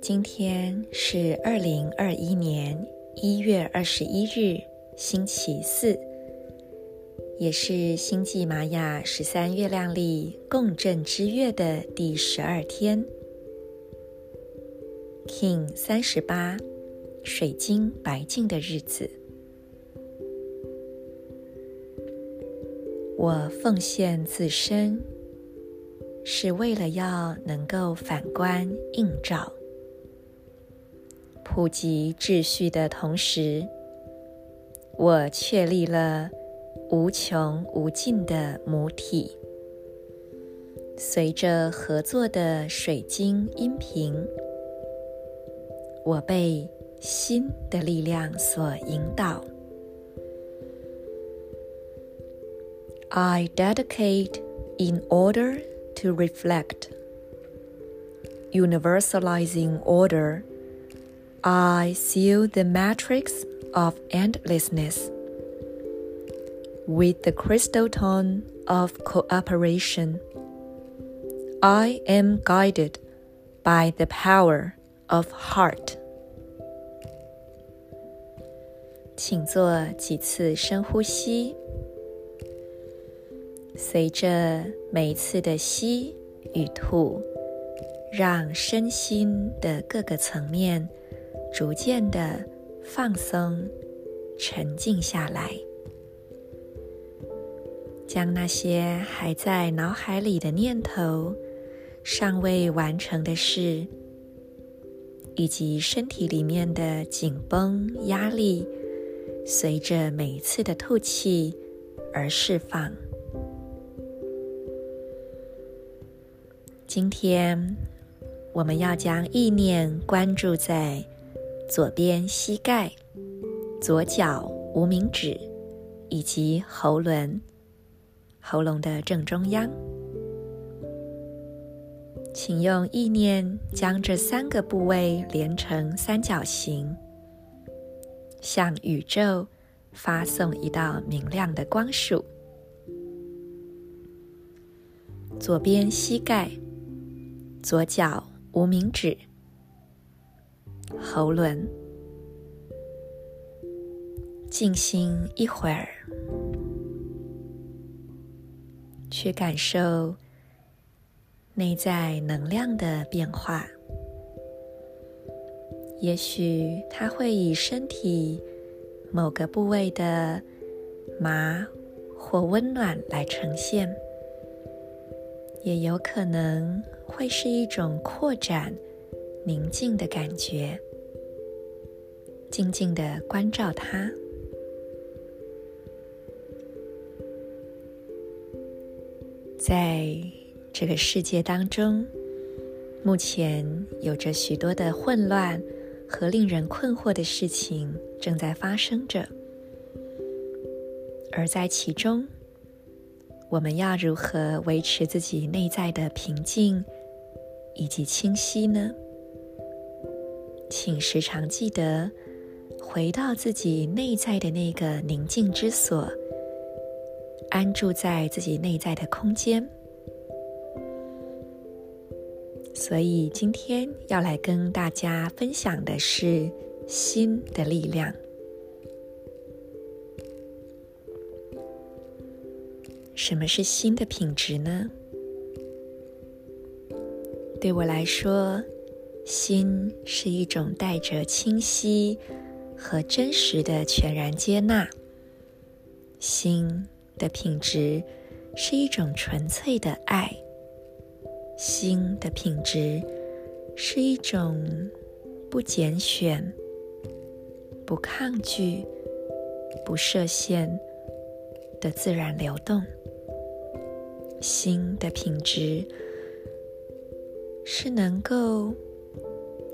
今天是二零二一年一月二十一日，星期四，也是星际玛雅十三月亮历共振之月的第十二天，King 三十八，水晶白镜的日子。我奉献自身，是为了要能够反观映照。普及秩序的同时，我确立了无穷无尽的母体。随着合作的水晶音频，我被心的力量所引导。I dedicate in order to reflect universalizing order. I seal the matrix of endlessness with the crystal tone of cooperation. I am guided by the power of heart. 请做几次深呼吸， 随着每一次的吸与吐，让身心的各个层面。逐渐的放松、沉静下来，将那些还在脑海里的念头、尚未完成的事，以及身体里面的紧绷、压力，随着每一次的吐气而释放。今天，我们要将意念关注在。左边膝盖、左脚无名指以及喉轮，喉咙的正中央，请用意念将这三个部位连成三角形，向宇宙发送一道明亮的光束。左边膝盖、左脚无名指。喉轮，静心一会儿，去感受内在能量的变化。也许它会以身体某个部位的麻或温暖来呈现，也有可能会是一种扩展。宁静的感觉，静静的关照它。在这个世界当中，目前有着许多的混乱和令人困惑的事情正在发生着，而在其中，我们要如何维持自己内在的平静以及清晰呢？请时常记得回到自己内在的那个宁静之所，安住在自己内在的空间。所以今天要来跟大家分享的是心的力量。什么是心的品质呢？对我来说。心是一种带着清晰和真实的全然接纳。心的品质是一种纯粹的爱。心的品质是一种不拣选、不抗拒、不设限的自然流动。心的品质是能够。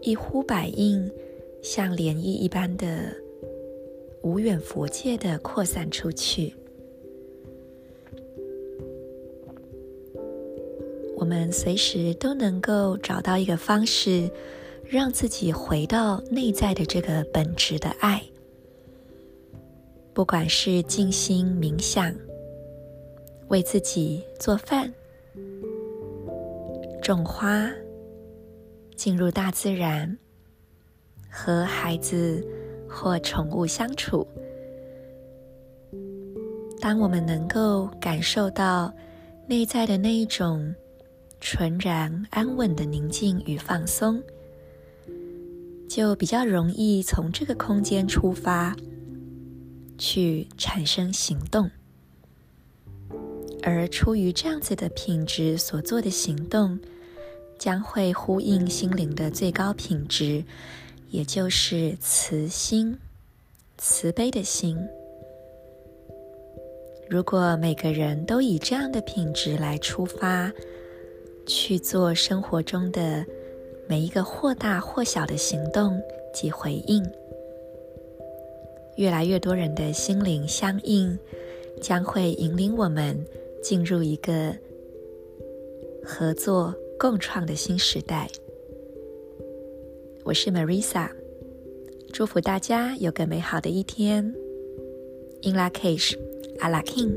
一呼百应，像涟漪一般的无远佛界的扩散出去。我们随时都能够找到一个方式，让自己回到内在的这个本质的爱。不管是静心冥想，为自己做饭、种花、进入大自然、和孩子或宠物相处，当我们能够感受到内在的那一种纯然安稳的宁静与放松，就比较容易从这个空间出发，去产生行动。而出于这样子的品质所做的行动，将会呼应心灵的最高品质，也就是慈心、慈悲的心。如果每个人都以这样的品质来出发，去做生活中的每一个或大或小的行动及回应，越来越多人的心灵相应，将会引领我们进入一个合作共创的新时代。我是 Marisa，祝福大家有个美好的一天。In la kesh, ala k'in